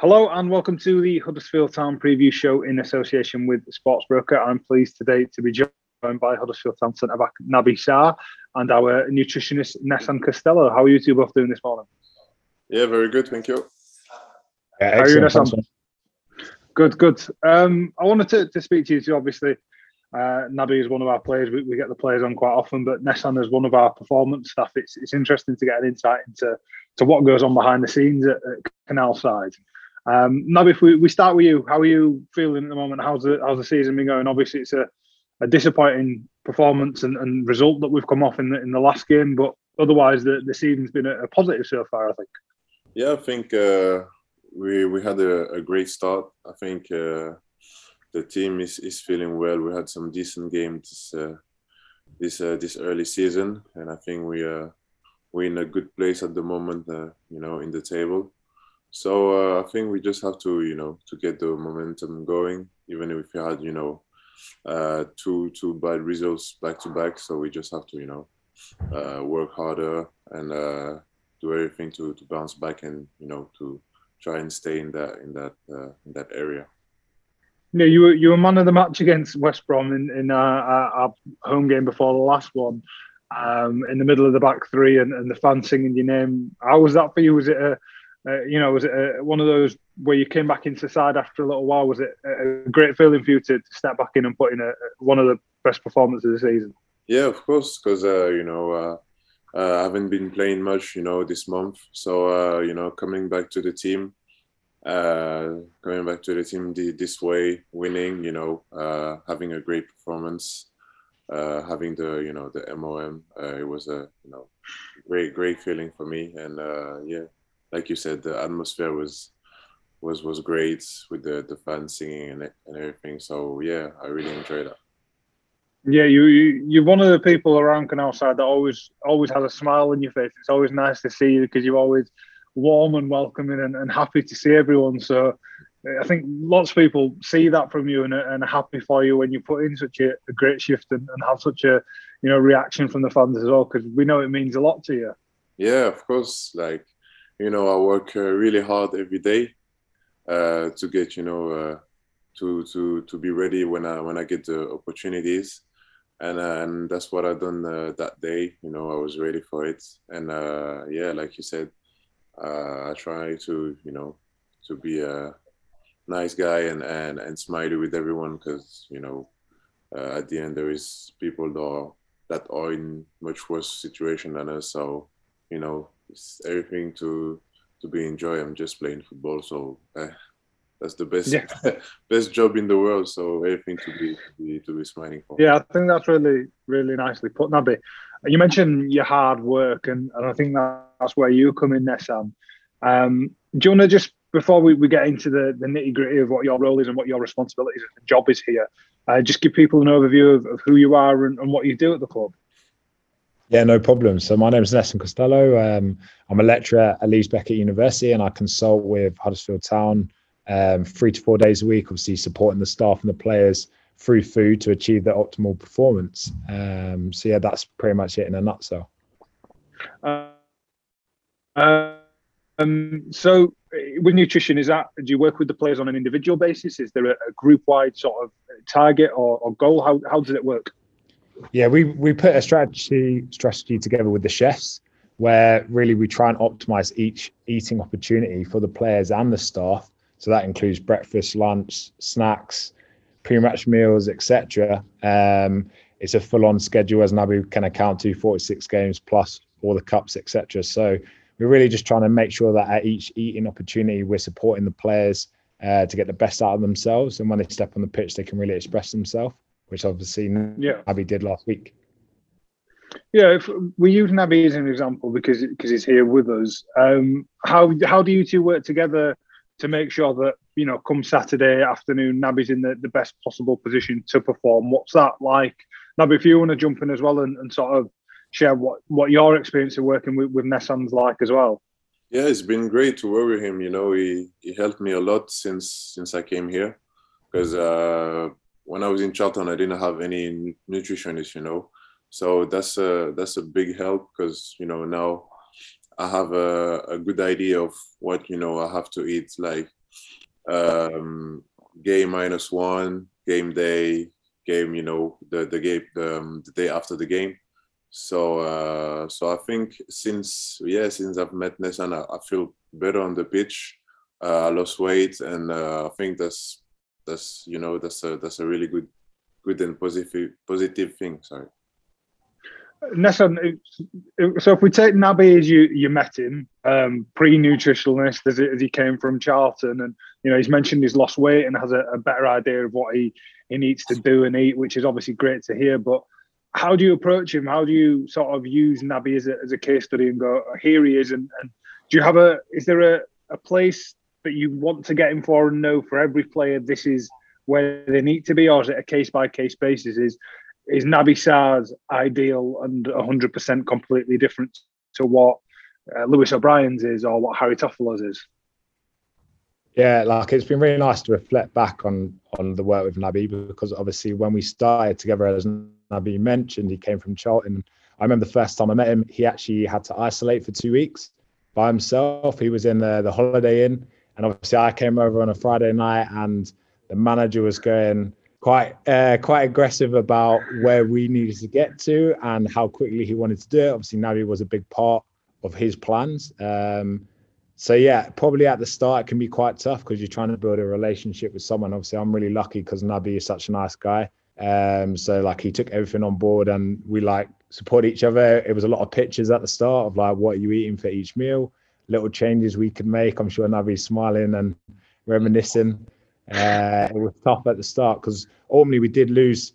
Hello and welcome to the Huddersfield Town preview show in association with Sportsbroker. I'm pleased today to be joined by Huddersfield Town centre back Naby Sarr and our nutritionist Nessan Costello. How are you two both doing this morning? Yeah, very good, thank you. Yeah, How are you, Nessan? Good, good. Um, I wanted to, to speak to you too, obviously. Uh, Naby is one of our players. We, we, get the players on quite often, but Nessan is one of our performance staff. It's, it's interesting to get an insight into to what goes on behind the scenes at, at Canal Side. Um, Naby, if we, we start with you, how are you feeling at the moment? How's the how's the season been going? Obviously, it's a, a disappointing performance and, and result that we've come off in the in the last game, but otherwise the, the season's been a, a positive so far. I think. Yeah, I think uh, we we had a, a, great start. I think uh, the team is, is feeling well. We had some decent games this uh, this, uh, this early season, and I think we are we're in a good place at the moment. Uh, you know, in the table. So uh, I think we just have to you know to get the momentum going, even if we had you know uh, two two bad results back to back. So we just have to you know uh, work harder and do everything to, to bounce back and you know to try and stay in that in that uh, in that area. Yeah, you were you were man of the match against West Brom in in our, our home game before the last one, um, in the middle of the back three, and, and the fans singing your name. How was that for you? Was it a, a you know was it a, one of those where you came back into the side after a little while? Was it a great feeling for you to, step back in and put in a, one of the best performances of the season? Yeah, of course, because uh, you know. Uh, uh, I haven't been playing much, you know, this month. So, uh, you know, coming back to the team, uh, coming back to the team this way, winning, you know, uh, having a great performance, uh, having the, you know, the MOM, uh, it was a, you know, great, great feeling for me. And yeah, like you said, the atmosphere was was was great with the the fans singing and, and everything. So yeah, I really enjoyed that. Yeah, you, you you're one of the people around Canal Side that always always has a smile on your face. It's always nice to see you because you're always warm and welcoming and, and happy to see everyone. So I think lots of people see that from you and, and are happy for you when you put in such a, a great shift and, and, have such a you know reaction from the fans as well because we know it means a lot to you. Yeah, of course. Like you know, I work uh, really hard every day uh, to get you know uh, to to to be ready when I when I get the opportunities and and that's what I done that day. You know, I was ready for it, and yeah, like you said, I try to you know to be a nice guy and and and smiley with everyone because you know uh, at the end there is people that are, that are in much worse situation than us. So you know, it's everything to to be enjoy. I'm just playing football, so. Eh, that's the best yeah. best job in the world. So everything to be, to be to be smiling for. Yeah, I think that's really really nicely put, Naby. You mentioned your hard work, and, and I think that's where you come in there, Sam. Um, do you want to just before we, we get into the, the nitty gritty of what your role is and what your responsibilities and job is here, uh, just give people an overview of, of who you are and, and, what you do at the club. Yeah, no problem. So my name is Nessan Costello. Um, I'm a lecturer at Leeds Beckett University, and I consult with Huddersfield Town um, three to four days a week, obviously supporting the staff and the players through food to achieve their optimal performance. Um, so yeah, that's pretty much it in a nutshell. Uh, um, so with nutrition, is that do you work with the players on an individual basis? Is there a, a group-wide sort of target or, or goal? How how does it work? Yeah, we we put a strategy strategy together with the chefs where really we try and optimize each eating opportunity for the players and the staff so that includes breakfast, lunch, snacks, pre-match meals, etc. Um, it's a full-on schedule as Naby can account to 46 games plus all the cups, etc. So we're really just trying to make sure that at each eating opportunity, we're supporting the players uh, to get the best out of themselves, and when they step on the pitch, they can really express themselves, which obviously yeah. Naby did last week. Yeah, if we use Naby as an example because because he's here with us. Um, how how do you two work together? to make sure that you know come Saturday afternoon, Naby's in the, the best possible position to perform. What's that like, Naby? If you want to jump in as well and, and sort of share what what your experience of working with with Nessan's like as well. Yeah, it's been great to work with him. You know, he he helped me a lot since since I came here because uh, when I was in Charlton, I didn't have any nutritionist. You know, so that's a that's a big help because you know now I have a, a good idea of what you know I have to eat. Like um, game minus one, game day, game, you know, the the game um, the day after the game. So uh, so I think since yeah since I've met Nessan, I, I feel better on the pitch. Uh, I lost weight, and uh, I think that's that's you know that's a that's a really good good and positive positive thing. Sorry. Nessan, so if we take Naby as you you met him, um, pre-nutritionalist as, as, he came from Charlton, and you know he's mentioned he's lost weight and has a, a, better idea of what he he needs to do and eat, which is obviously great to hear. But how do you approach him? How do you sort of use Naby as a, as a case study and go, here he is? And, and do you have a is there a, a place that you want to get him for and know for every player this is where they need to be, or is it a case by case basis? Is is Naby Sarr's ideal and 100% completely different to what uh, Lewis O'Brien's is or what Harry Toffolo's is? Yeah, like it's been really nice to reflect back on on the work with Naby because obviously when we started together, as Naby mentioned, he came from Charlton. I remember the first time I met him, he actually had to isolate for two weeks by himself. He was in the, the Holiday Inn, and obviously I came over on a Friday night, and the manager was going, quite uh, quite aggressive about where we needed to get to and how quickly he wanted to do it. Obviously, Naby was a big part of his plans. Um, so yeah, probably at the start it can be quite tough because you're trying to build a relationship with someone. Obviously, I'm really lucky because Naby is such a nice guy. Um, so like he took everything on board and we like support each other. It was a lot of pictures at the start of like what are you eating for each meal, little changes we could make. I'm sure Naby's smiling and reminiscing. Uh, it was tough at the start because normally we did lose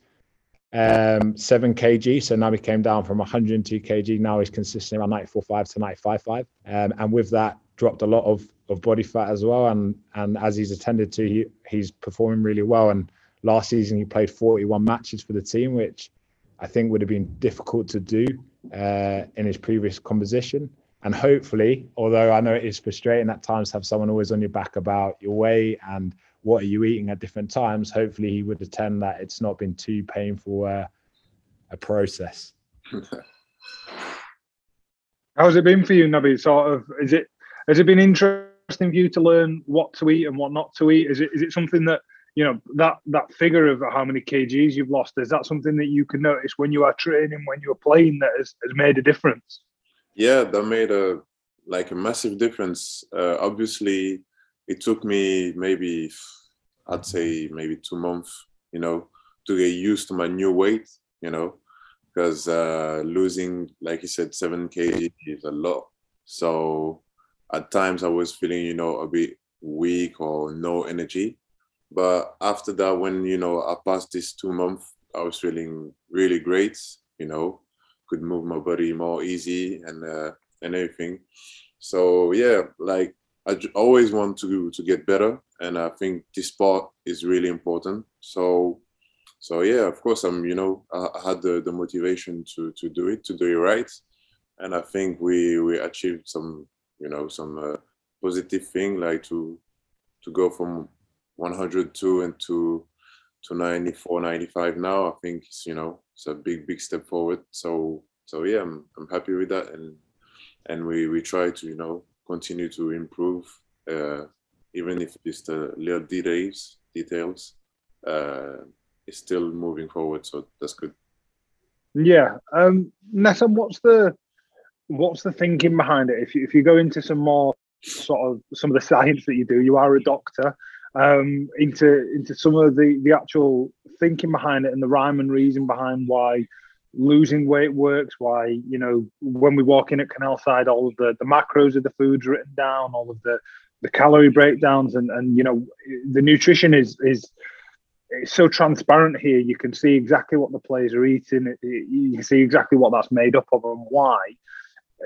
um, seven kg. So now he came down from 102 kg. Now he's consistent around 94.5 to 95.5. Um, and with that, dropped a lot of, of body fat as well. And and as he's attended to, he, he's performing really well. And last season, he played 41 matches for the team, which I think would have been difficult to do uh, in his previous composition. And hopefully, although I know it is frustrating at times to have someone always on your back about your weight and what are you eating at different times, hopefully he would attend that it's not been too painful uh, a process. How's it been for you, Naby? Sort of, is it has it been interesting for you to learn what to eat and what not to eat? Is it is it something that you know that that figure of how many kgs you've lost? Is that something that you can notice when you are training, when you are playing, that has, has made a difference? Yeah, that made a like a massive difference. Uh, obviously, it took me maybe I'd say maybe two months, you know, to get used to my new weight, you know, because uh, losing, like you said, seven kg is a lot. So at times I was feeling, you know, a bit weak or no energy. But after that, when you know I passed this two months, I was feeling really great. You know, could move my body more easy and uh, and everything. So yeah, like I always want to to get better, and I think this part is really important. So, so yeah, of course, I'm you know I, had the, the motivation to to do it, to do it right, and I think we we achieved some you know some uh, positive thing like to to go from 102 and to to 94 95 now i think it's you know it's a big big step forward so so yeah i'm, I'm happy with that and and we we try to you know continue to improve, uh, even if it's the little details. Details, uh, is still moving forward, so that's good. Yeah, um, Nessan, what's the what's the thinking behind it? If you, if you go into some more sort of some of the science that you do, you are a doctor. Um, into into some of the the actual thinking behind it and the rhyme and reason behind why losing weight works, why, you know, when we walk in at Canal Side, all of the, the macros of the foods written down, all of the, the calorie breakdowns and, and, you know, the nutrition is, is, it's so transparent here. You can see exactly what the players are eating. You can see exactly what that's made up of and why.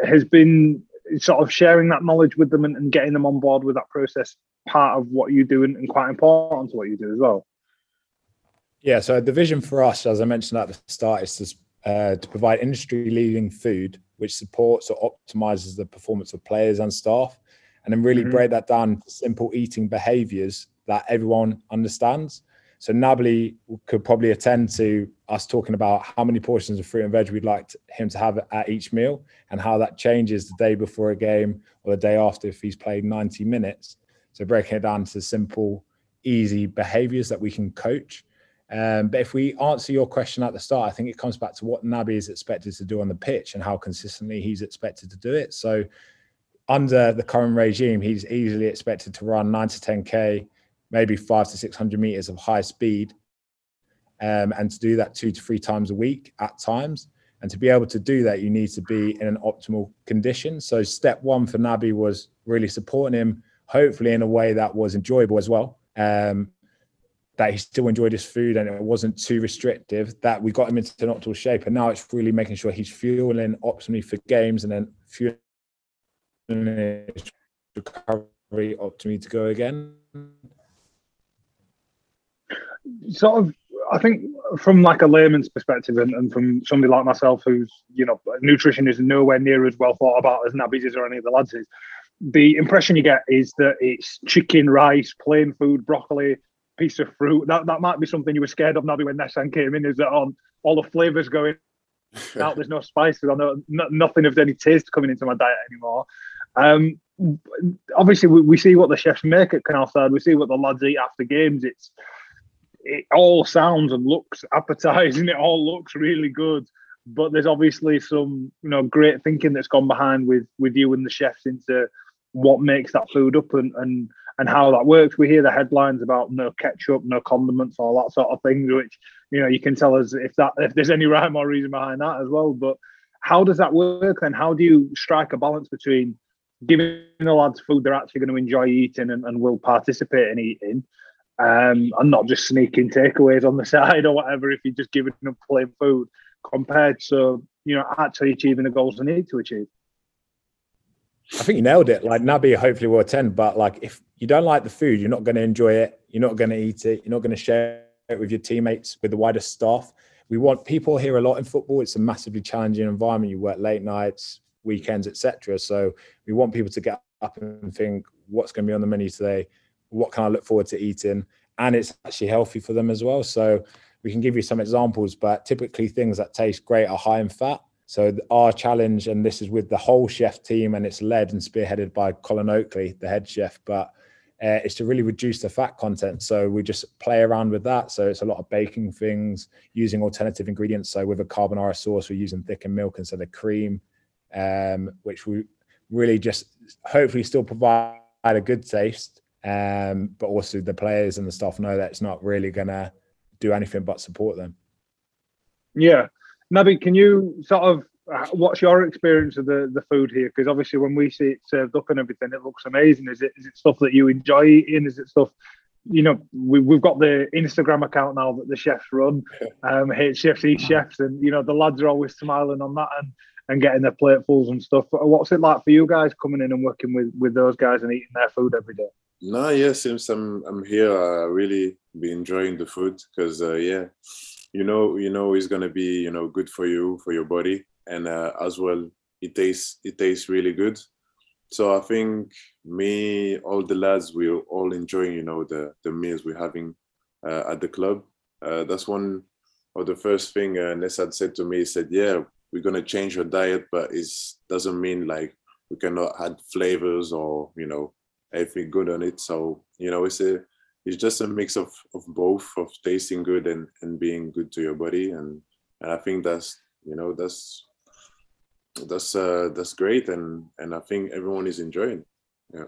has been sort of sharing that knowledge with them and, and, getting them on board with that process part of what you do and, quite important to what you do as well. Yeah, so the vision for us, as I mentioned at the start, is to uh, to provide industry leading food which supports or optimizes the performance of players and staff, and then really mm-hmm. break that down to simple eating behaviors that everyone understands. So Naby could probably attend to us talking about how many portions of fruit and veg we'd like to, him to have at each meal and how that changes the day before a game or the day after if he's played 90 minutes. So breaking it down to simple, easy behaviors that we can coach. Um, but if we answer your question at the start, I think it comes back to what Naby is expected to do on the pitch and how consistently he's expected to do it. So under the current regime, he's easily expected to run nine to 10K, maybe five to 600 meters of high speed, um, and to do that two to three times a week at times. And to be able to do that, you need to be in an optimal condition. So, step one for Naby was really supporting him, hopefully in a way that was enjoyable as well. Um, that he still enjoyed his food and it wasn't too restrictive, that we got him into an optimal shape. And now it's really making sure he's fueling optimally for games and then fueling his recovery optimally to go again. Sort of I think from like a layman's perspective and, and, from somebody like myself who's, you know, nutrition is nowhere near as well thought about as Naby's is or any of the lads is, the impression you get is that it's chicken, rice, plain food, broccoli, piece of fruit. That that might be something you were scared of, Naby, when Nessan came in, is that on all the flavours going out, there's no spices. I know nothing of any taste coming into my diet anymore. Um, obviously, we, we see what the chefs make at Canal Side. We see what the lads eat after games. It's it all sounds and looks appetizing. It all looks really good. But there's obviously some, you know, great thinking that's gone behind with with you and the chefs into what makes that food up and and and how that works. We hear the headlines about no ketchup, no condiments, all that sort of things, which you know you can tell us if that if there's any rhyme or reason behind that as well. But how does that work then? How do you strike a balance between giving the lads food they're actually going to enjoy eating and, and will participate in eating, um, and not just sneaking takeaways on the side or whatever if you're just giving them plain food compared to you know actually achieving the goals they need to achieve. I think you nailed it. Like Naby hopefully will attend, but like if you don't like the food, you're not going to enjoy it. You're not going to eat it. You're not going to share it with your teammates, with the wider staff. We want people here a lot in football. It's a massively challenging environment. You work late nights, weekends, etc. So we want people to get up and think, what's going to be on the menu today? what can I look forward to eating? And it's actually healthy for them as well. So we can give you some examples, but typically things that taste great are high in fat. So our challenge, and this is with the whole chef team, and it's led and spearheaded by Colin Oakley, the head chef, but uh, to really reduce the fat content. So we just play around with that. So it's a lot of baking things, using alternative ingredients. So with a carbonara sauce, we're using thickened milk instead of cream, um, which we really just hopefully still provide a good taste, um, but also the players and the staff know that it's not really going to do anything but support them. Yeah, Naby, can you sort of uh, what's your experience of the the food here? Because obviously, when we see it served up and everything, it looks amazing. Is it is it stuff that you enjoy eating? Is it stuff? You know, we, we've got the Instagram account now that the chefs run, um, chefs, chefs, and you know the lads are always smiling on that and and getting their platefuls and stuff. What's it like for you guys coming in and working with with those guys and eating their food every day? No, yeah, since I'm I'm here, I really be enjoying the food because uh, yeah, you know, you know, it's gonna be you know good for you for your body, and uh, as well, it tastes it tastes really good. So I think me, all the lads, we're all enjoying you know the the meals we're having uh, at the club. Uh, that's one of the first thing uh, Nessan said to me. He said, "Yeah, we're gonna change your diet, but it doesn't mean like we cannot add flavors or you know." everything good on it. So you know, it's a it's just a mix of of both of tasting good and and being good to your body, and and I think that's you know that's that's uh that's great, and and I think everyone is enjoying. Yeah.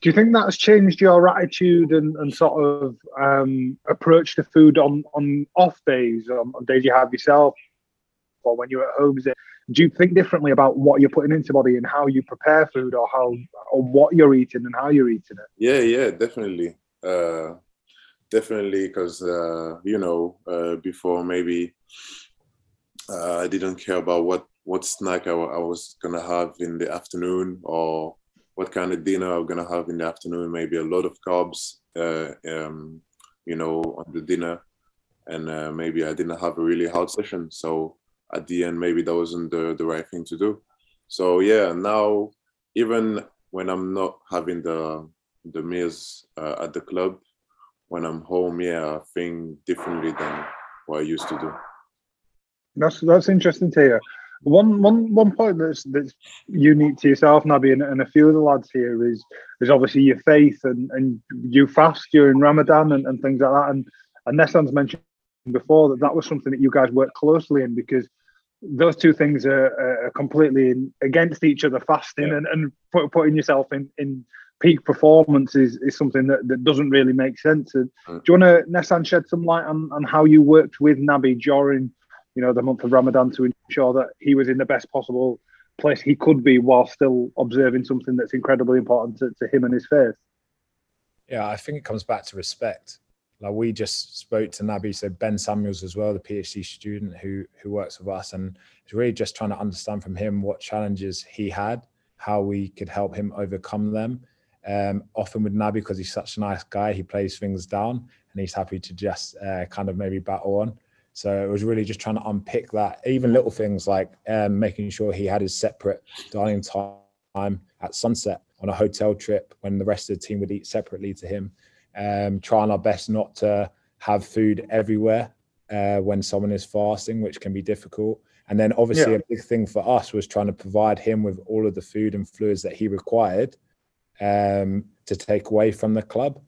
Do you think that's changed your attitude and, and sort of um, approach to food on on off days, on, on days you have yourself, or when you're at home? Is it do you think differently about what you're putting into body and how you prepare food or how or what you're eating and how you're eating it yeah yeah definitely uh definitely because uh you know uh before maybe uh, i didn't care about what what snack I, I was gonna have in the afternoon or what kind of dinner i'm gonna have in the afternoon maybe a lot of carbs uh um you know on the dinner. And maybe i didn't have a really hard session so at the end maybe that wasn't the, the right thing to do. So yeah now even when i'm not having the the meals uh, at the club when i'm home yeah i think differently than what i used to do that's that's interesting to hear One, one, one point that's that's unique to yourself, Naby, and, and a few of the lads here is is obviously your faith and, and you fast during Ramadan and, and things like that. And and Nessan's mentioned before that that was something that you guys worked closely in because those two things are, are completely against each other. Fasting yeah. and, and put, putting yourself in in peak performance is, is something that, that doesn't really make sense. And mm. Do you want to, Nessan, shed some light on, on how you worked with Naby during you know, the month of Ramadan to ensure that he was in the best possible place he could be while still observing something that's incredibly important to, to him and his faith. Yeah, I think it comes back to respect. Like we just spoke to Naby, so Ben Samuels as well, the PhD student who who works with us, and it's really just trying to understand from him what challenges he had, how we could help him overcome them. Um, often with Naby, because he's such a nice guy, he plays things down and he's happy to just uh, kind of maybe battle on. So it was really just trying to unpick that, even little things like um, making sure he had his separate dining time at sunset on a hotel trip when the rest of the team would eat separately to him. Um, trying our best not to have food everywhere uh, when someone is fasting, which can be difficult. And then obviously yeah. a big thing for us was trying to provide him with all of the food and fluids that he required um, to take away from the club.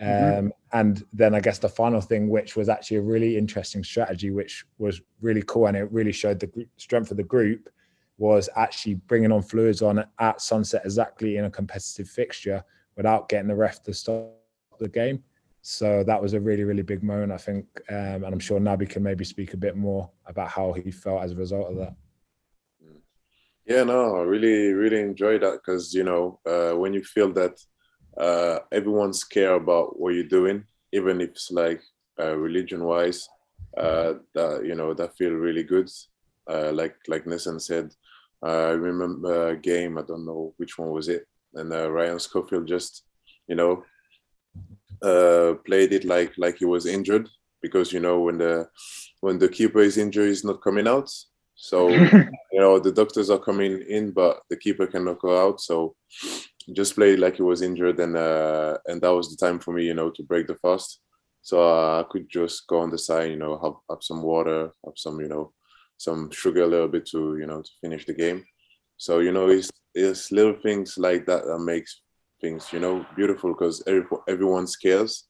Mm-hmm. Um, and then I guess the final thing, which was actually a really interesting strategy, which was really cool and it really showed the strength of the group, was actually bringing on fluids on at sunset exactly in a competitive fixture without getting the ref to stop the game. So that was a really, really big moment, I think. Um, and I'm sure Naby can maybe speak a bit more about how he felt as a result of that. Yeah, no, I really, really enjoy that because, you know, uh, when you feel that uh, everyone's care about what you're doing, even if it's like uh, religion wise. Uh, that you know that feel really good. Uh, like like Nessan said, I remember a game. I don't know which one was it, and uh, Ryan Schofield just you know uh, played it like like he was injured because you know when the when the keeper is injured, he's not coming out. So you know the doctors are coming in, but the keeper cannot go out. So just played like he was injured, and uh, and that was the time for me, you know, to break the fast. So uh, I could just go on the side, you know, have, have some water, have some, you know, some sugar a little bit to, you know, to finish the game. So you know, it's it's little things like that that makes things, you know, beautiful because every, everyone cares.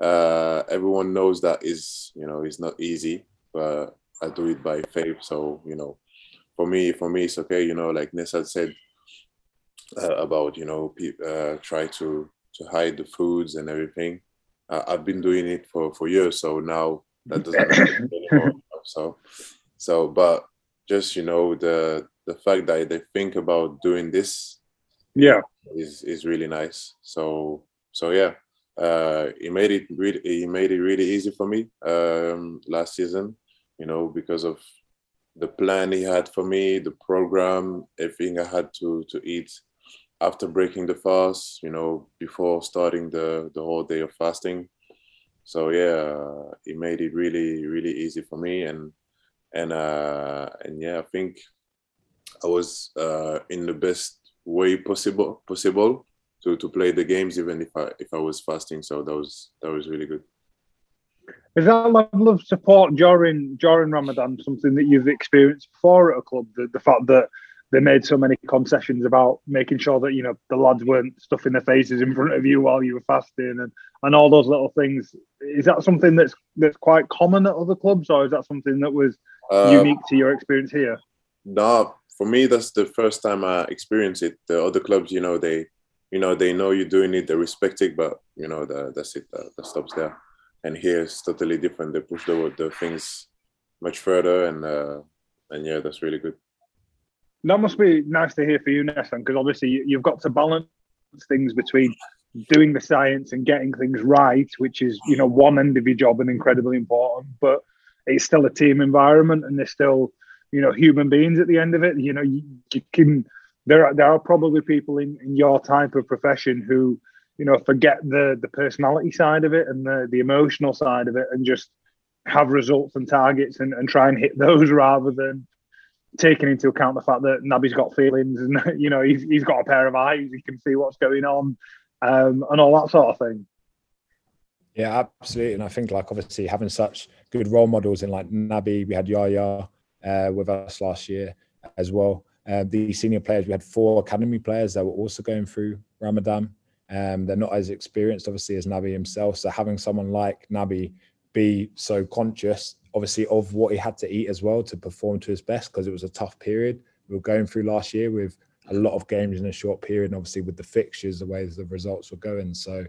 Uh, everyone knows that is, you know, it's not easy, but I do it by faith. So you know, for me, for me, it's okay. You know, like Nessan said, uh, about you know pe- uh, try to to hide the foods and everything. Uh, I've been doing it for for years, so now that doesn't anymore. So so, but just you know the the fact that they think about doing this, yeah, is is really nice. So so yeah, uh, it made it really it made it really easy for me um, last season. You know because of the plan he had for me, the program, everything I had to to eat after breaking the fast, you know, before starting the the whole day of fasting. So yeah, he made it really really easy for me, and and uh, and yeah, I think I was uh, in the best way possible possible to to play the games, even if I if I was fasting. So that was that was really good. Is that level of support during during Ramadan something that you've experienced before at a club? The, the fact that they made so many concessions about making sure that you know the lads weren't stuffing their faces in front of you while you were fasting and and all those little things. Is that something that's that's quite common at other clubs, or is that something that was uh, unique to your experience here? No, for me that's the first time I experienced it. The other clubs, you know, they you know they know you're doing it, they respect it, but you know the, that's it. That, that stops there. And here it's totally different. They push the the things much further, and uh, and yeah, that's really good. That must be nice to hear for you, Nessan, because obviously you've got to balance things between doing the science and getting things right, which is you know one end of your job and incredibly important, but it's still a team environment and there's still you know human beings at the end of it. You know you, you can there are there are probably people in, in your type of profession who you know forget the the personality side of it and the the emotional side of it and just have results and targets and, and try and hit those rather than taking into account the fact that Naby's got feelings and you know he's, he's got a pair of eyes, he can see what's going on, um, and all that sort of thing. Yeah, absolutely. And I think like obviously having such good role models in like Naby, we had Yaya, uh, with us last year as well. Uh, the senior players, we had four academy players that were also going through Ramadan. Um, they're not as experienced, obviously, as Naby himself. So having someone like Naby be so conscious, obviously, of what he had to eat as well to perform to his best, because it was a tough period we were going through last year with a lot of games in a short period, and obviously with the fixtures, the way the results were going. So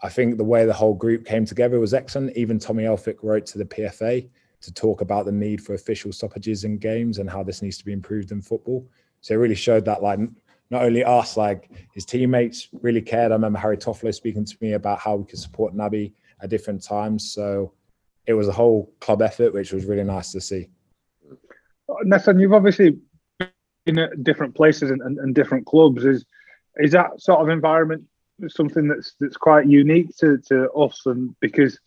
I think the way the whole group came together was excellent. Even Tommy Elphick wrote to the PFA to talk about the need for official stoppages in games and how this needs to be improved in football. So it really showed that like not only us, like his teammates really cared. I remember Harry Toffolo speaking to me about how we could support Naby at different times. So it was a whole club effort, which was really nice to see. Nessan, you've obviously been at different places and, and, and different clubs. Is is that sort of environment something that's that's quite unique to, to us? And because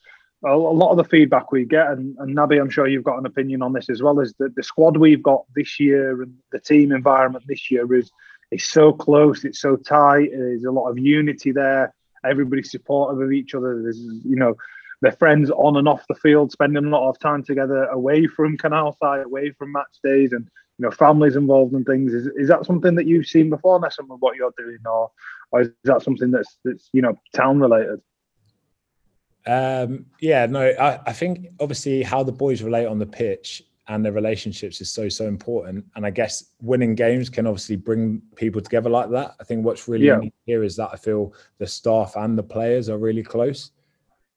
a lot of the feedback we get, and, and Naby, I'm sure you've got an opinion on this as well, is that the squad we've got this year and the team environment this year is is so close, it's so tight, there's a lot of unity there. Everybody's supportive of each other. There's you know they're friends on and off the field, spending a lot of time together away from canal side, away from match days, and you know families involved in things. Is is that something that you've seen before, Nessan, with what you're doing, or or is that something that's that's you know town related? Um, yeah, no, I, I think obviously how the boys relate on the pitch and their relationships is so so important. And I guess winning games can obviously bring people together like that. I think what's really yeah. here is that I feel the staff and the players are really close,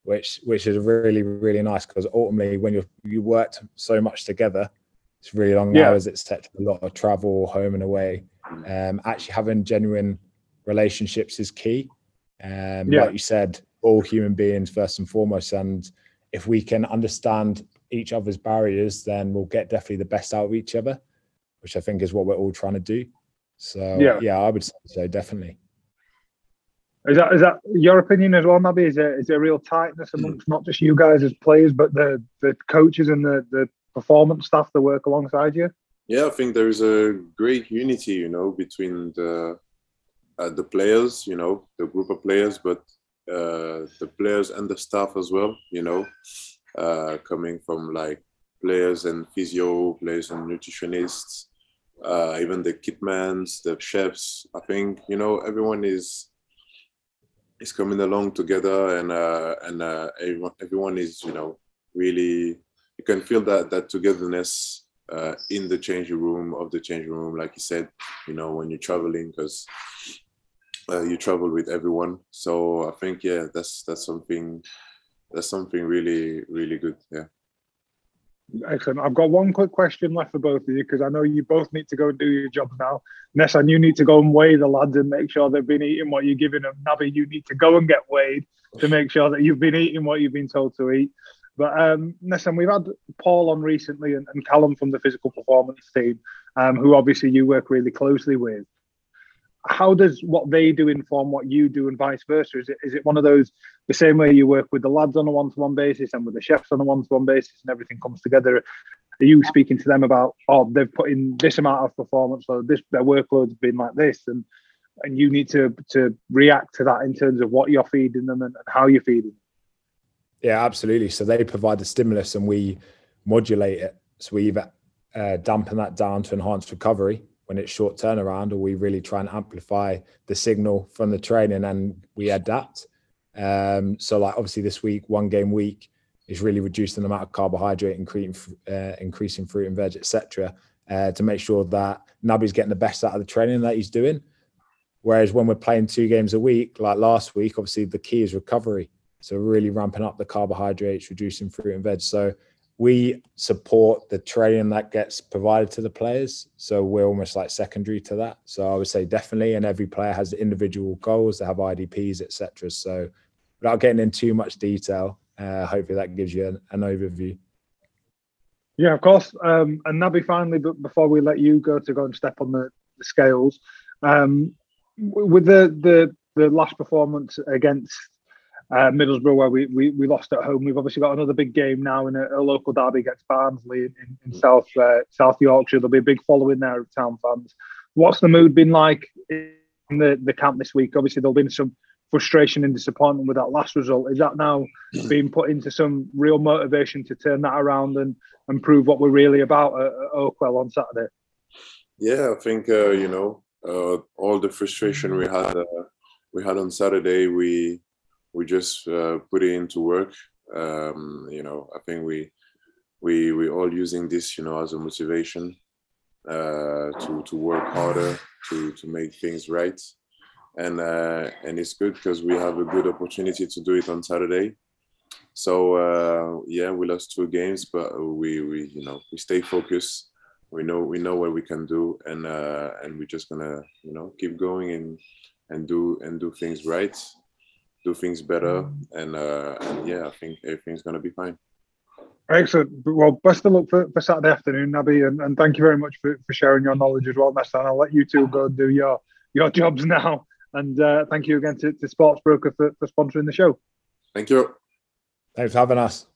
which which is really really nice because ultimately when you you worked so much together, it's really long yeah. hours. It's set a lot of travel home and away. Um, actually having genuine relationships is key. Um, yeah. Like you said, all human beings first and foremost. And if we can understand each other's barriers, then we'll get definitely the best out of each other, which I think is what we're all trying to do. So yeah, yeah I would say so, definitely. Is that is that your opinion as well, Naby? Is there is there a real tightness amongst not just you guys as players, but the the coaches and the the performance staff that work alongside you? Yeah, I think there is a great unity, you know, between the uh, the players, you know, the group of players, but uh, the players and the staff as well, you know, uh, coming from like players and physio, players and nutritionists, uh, even the kitmans, the chefs. I think you know everyone is is coming along together, and uh, and uh, everyone everyone is you know really you can feel that that togetherness uh, in the changing room of the changing room, like you said, you know, when you're traveling, because uh, you travel with everyone. So I think yeah, that's that's something that's something really really good. Yeah. Excellent. I've got one quick question left for both of you because I know you both need to go and do your jobs now. Nessan, you need to go and weigh the lads and make sure they've been eating what you're giving them. Naby, you need to go and get weighed to make sure that you've been eating what you've been told to eat. But um, Nessan, we've had Paul on recently and, and Callum from the physical performance team, um, who obviously you work really closely with how does what they do inform what you do and vice versa? Is it is it one of those the same way you work with the lads on a one to one basis and with the chefs on a one to one basis and everything comes together? Are you speaking to them about oh they've put in this amount of performance or this their workload's been like this and and you need to to react to that in terms of what you're feeding them and, and how you're feeding them? Yeah, absolutely. So they provide the stimulus and we modulate it. So we either uh, dampen that down to enhance recovery when it's short turnaround, or we really try and amplify the signal from the training and we adapt. Um, so, like obviously, this week, one game week is really reducing the amount of carbohydrate, increasing, uh, increasing fruit and veg, etc., uh, to make sure that Naby's getting the best out of the training that he's doing. Whereas when we're playing two games a week, like last week, obviously the key is recovery. So really ramping up the carbohydrates, reducing fruit and veg. So we support the training that gets provided to the players. So we're almost like secondary to that. So I would say definitely, and every player has individual goals. They have IDPs, etc. So without getting in too much detail, uh, hopefully that gives you an, an overview. Yeah, of course. Um, and Naby, finally, but before we let you go to go and step on the, the scales, um, with the the the last performance against uh, Middlesbrough, where we, we, we lost at home. We've obviously got another big game now in a, a local derby against Barnsley in, in, mm. South uh, South Yorkshire. There'll be a big following there of town fans. What's the mood been like in the, the camp this week? Obviously, there'll be some frustration and disappointment with that last result. Is that now being put into some real motivation to turn that around and, and prove what we're really about at, at Oakwell on Saturday? Yeah, I think uh, you know uh, all the frustration we had uh, we had on Saturday, we we just uh, put it into work. Um, you know, I think we we we all using this, you know, as a motivation uh, to to work harder, to to make things right and uh, and it's good because we have a good opportunity to do it on Saturday. So uh, yeah, we lost two games, but we we you know we stay focused. We know we know what we can do, and uh, and we're just gonna you know keep going and and do and do things right, do things better, and, uh, and yeah, I think everything's gonna be fine. Excellent. Well, best of luck for, for Saturday afternoon, Naby, and, and thank you very much for, for sharing your knowledge as well, Nessan. I'll let you two go and do your your jobs now. And uh, thank you again to, to Sportsbroker for, for sponsoring the show. Thank you. Thanks for having us.